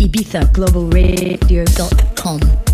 ibizaglobalradio.com.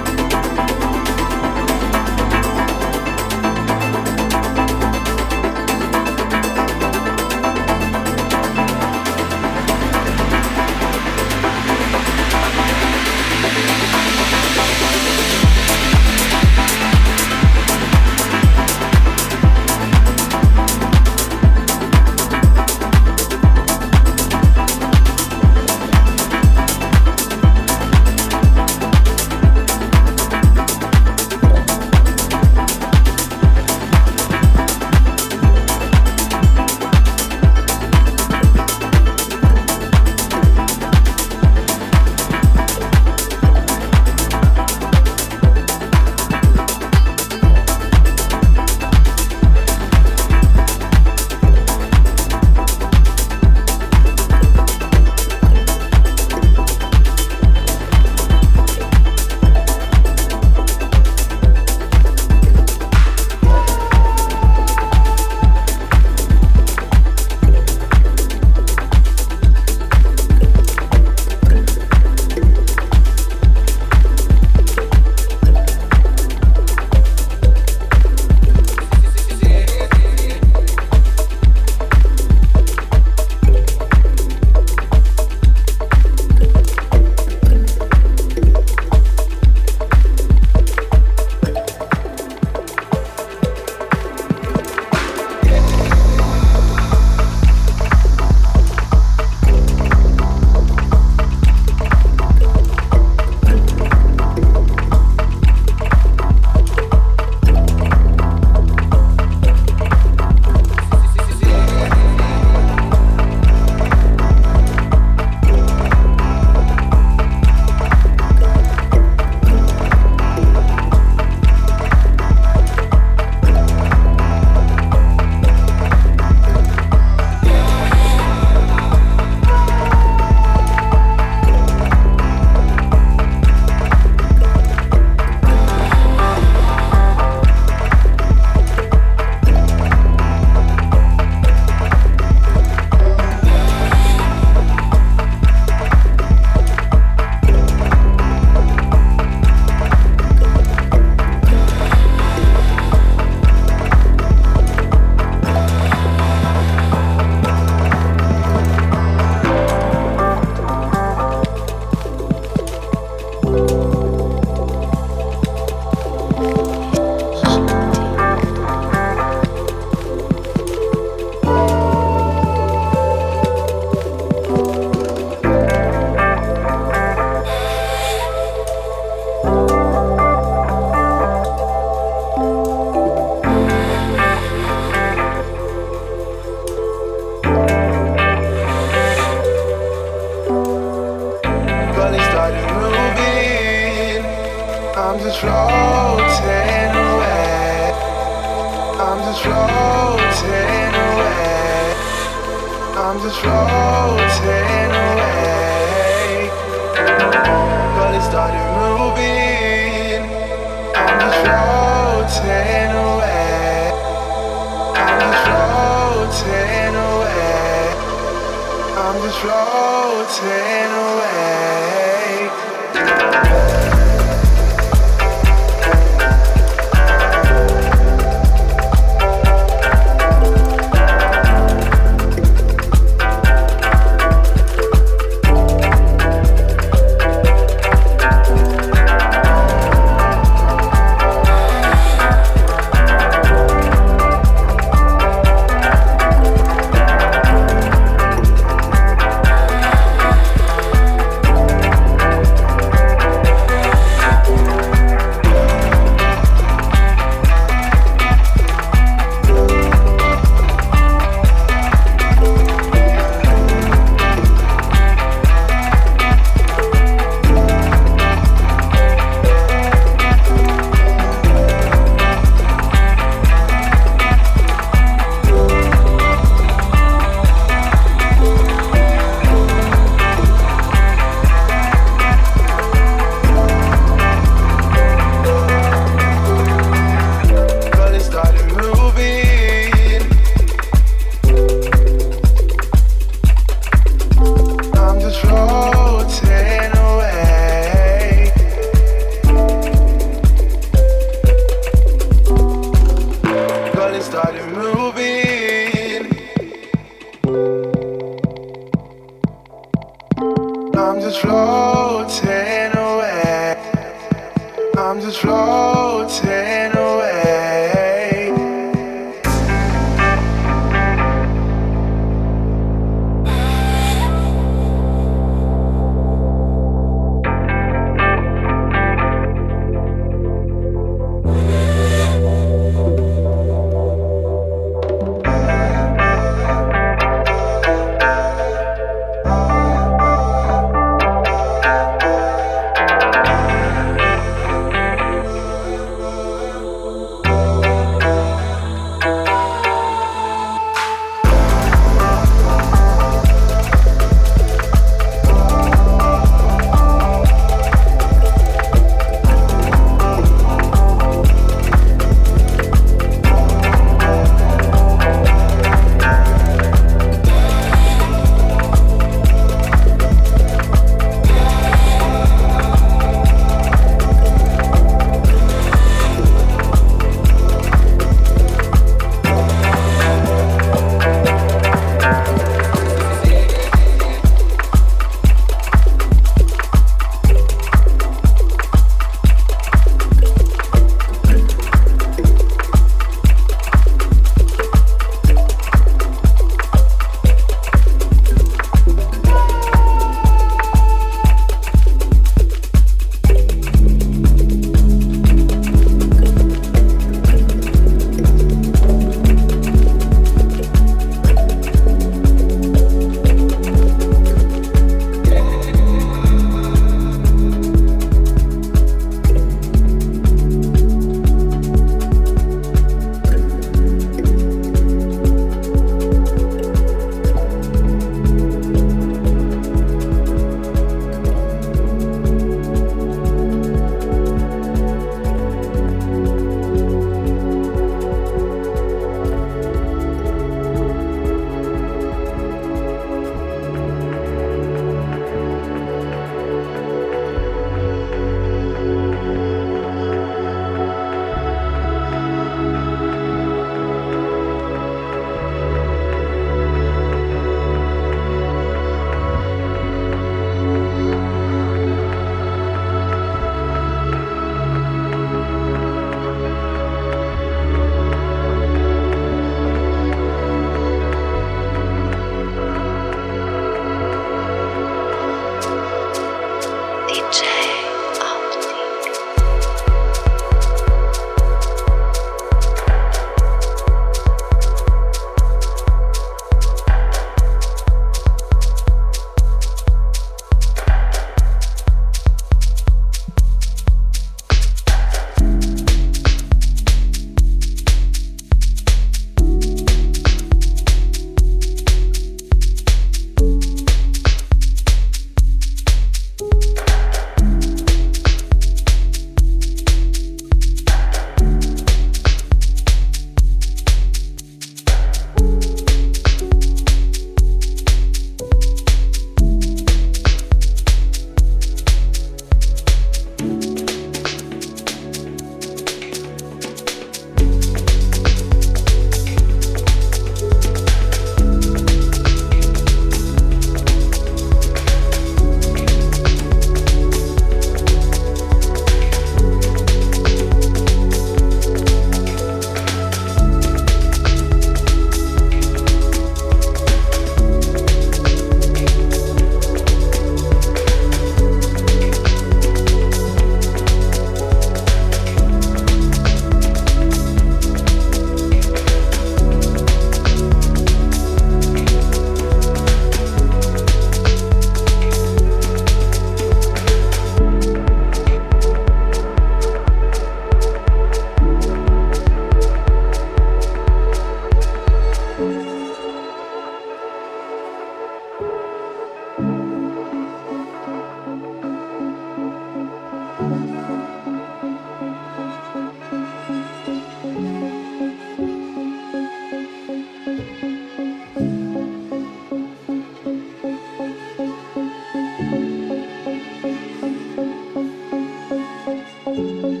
Música